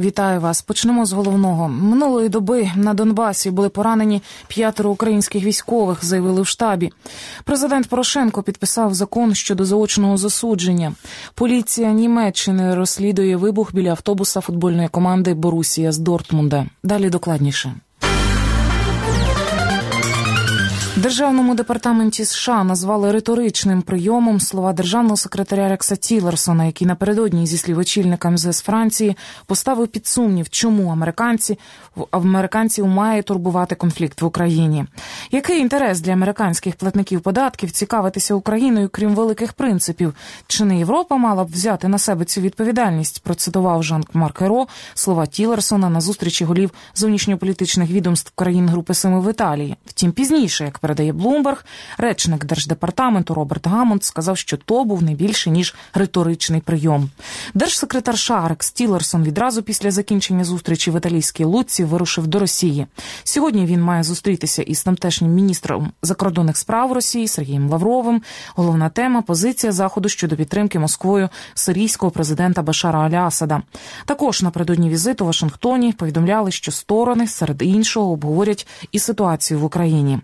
Вітаю вас. Почнемо з головного минулої доби на Донбасі були поранені п'ятеро українських військових. Заявили в штабі. Президент Порошенко підписав закон щодо заочного засудження. Поліція Німеччини розслідує вибух біля автобуса футбольної команди Борусія з Дортмунда. Далі докладніше. Державному департаменті США назвали риторичним прийомом слова державного секретаря Рекса Тілерсона, який напередодні зі слів очільника МЗС Франції поставив під сумнів, чому американці американців має турбувати конфлікт в Україні. Який інтерес для американських платників податків цікавитися Україною, крім великих принципів? Чи не Європа мала б взяти на себе цю відповідальність? Процитував Жан Марк Еро слова Тілерсона на зустрічі голів зовнішньополітичних відомств країн Групи Семи в Італії. Втім, пізніше, як передає Блумберг, речник держдепартаменту Роберт Гамонд сказав, що то був не більше ніж риторичний прийом. Держсекретар Шарек Стілерсон відразу після закінчення зустрічі в італійській Луці вирушив до Росії. Сьогодні він має зустрітися із тамтешнім міністром закордонних справ Росії Сергієм Лавровим. Головна тема позиція заходу щодо підтримки Москвою сирійського президента Башара Аля Асада. Також напередодні візиту в Вашингтоні повідомляли, що сторони серед іншого обговорять і ситуацію в Україні.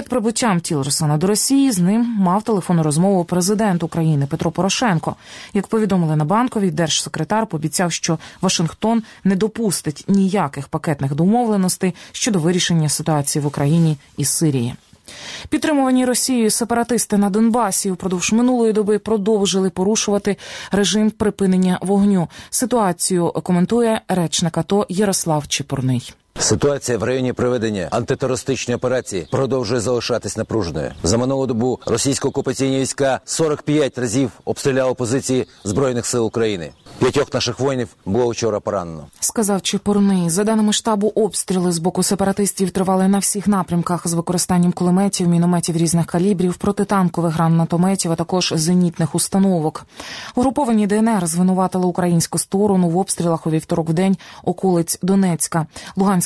Перед прибуттям Тілерсона до Росії з ним мав телефонну розмову президент України Петро Порошенко. Як повідомили на банковій, держсекретар пообіцяв, що Вашингтон не допустить ніяких пакетних домовленостей щодо вирішення ситуації в Україні і Сирії. Підтримувані Росією сепаратисти на Донбасі впродовж минулої доби продовжили порушувати режим припинення вогню. Ситуацію коментує речник АТО Ярослав Чепурний. Ситуація в районі проведення антитерористичної операції продовжує залишатись напруженою. За минулу добу російсько-окупаційні війська 45 разів обстріляли позиції збройних сил України. П'ятьох наших воїнів було вчора поранено. Сказав Чепурний. За даними штабу, обстріли з боку сепаратистів тривали на всіх напрямках з використанням кулеметів, мінометів різних калібрів, протитанкових гранатометів, а також зенітних установок. Угруповані ДНР звинуватили українську сторону в обстрілах у вівторок в день околиць Донецька.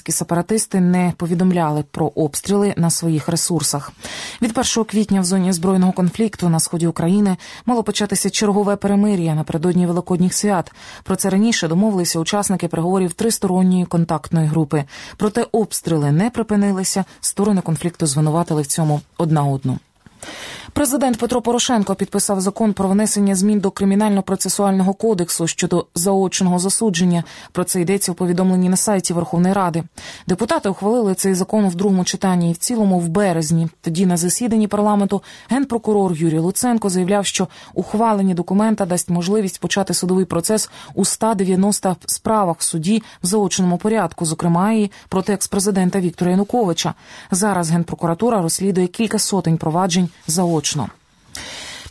Луганські сепаратисти не повідомляли про обстріли на своїх ресурсах. Від 1 квітня в зоні збройного конфлікту на сході України мало початися чергове перемир'я напередодні великодніх свят. Про це раніше домовилися учасники переговорів тристоронньої контактної групи. Проте обстріли не припинилися. Сторони конфлікту звинуватили в цьому одна одну. Президент Петро Порошенко підписав закон про внесення змін до кримінально-процесуального кодексу щодо заочного засудження. Про це йдеться у повідомленні на сайті Верховної Ради. Депутати ухвалили цей закон в другому читанні і в цілому в березні. Тоді на засіданні парламенту генпрокурор Юрій Луценко заявляв, що ухвалення документа дасть можливість почати судовий процес у 190 справах в суді в заочному порядку, зокрема і проти експрезидента Віктора Януковича. Зараз генпрокуратура розслідує кілька сотень проваджень заочно влучно.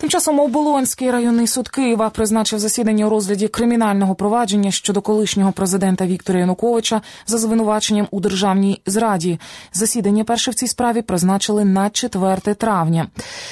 Тим часом Оболонський районний суд Києва призначив засідання у розгляді кримінального провадження щодо колишнього президента Віктора Януковича за звинуваченням у державній зраді. Засідання перше в цій справі призначили на 4 травня.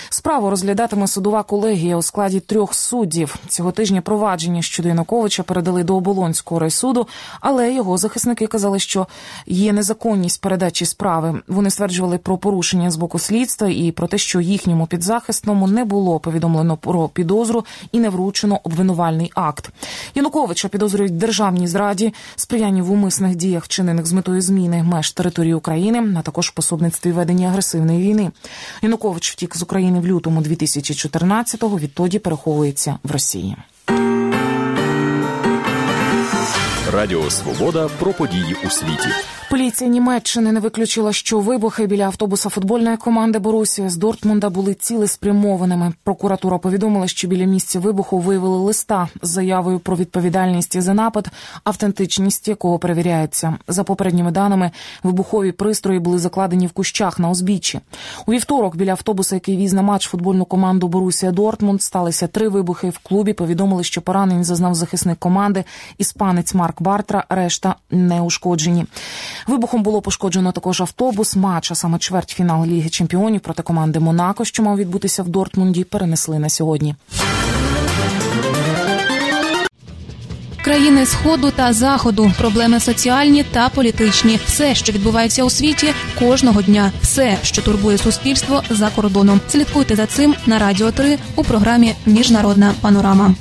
Справу розглядатиме судова колегія у складі трьох суддів. Цього тижня провадження щодо Януковича передали до Оболонського райсуду, але його захисники казали, що є незаконність передачі справи. Вони стверджували про порушення з боку слідства і про те, що їхньому підзахисному не було повідомлено повідомлено про підозру і не вручено обвинувальний акт. Януковича підозрюють державній зраді, сприянні в умисних діях, вчинених з метою зміни меж території України, а також пособництві ведення агресивної війни. Янукович втік з України в лютому 2014-го, Відтоді переховується в Росії. Радіо Свобода про події у світі. Поліція Німеччини не виключила, що вибухи біля автобуса футбольної команди Борусія з Дортмунда були цілеспрямованими. Прокуратура повідомила, що біля місця вибуху виявили листа з заявою про відповідальність за напад, автентичність якого перевіряється. За попередніми даними, вибухові пристрої були закладені в кущах на узбіччі. У вівторок біля автобуса, який віз на матч футбольну команду Борусія Дортмунд, сталися три вибухи. В клубі повідомили, що поранень зазнав захисник команди іспанець Марк Бартра. Решта не ушкоджені. Вибухом було пошкоджено також автобус. Матч, а саме чвертьфінал Ліги Чемпіонів проти команди Монако, що мав відбутися в Дортмунді, перенесли на сьогодні. Країни сходу та заходу, проблеми соціальні та політичні, все, що відбувається у світі, кожного дня, все, що турбує суспільство за кордоном. Слідкуйте за цим на радіо 3 у програмі Міжнародна панорама.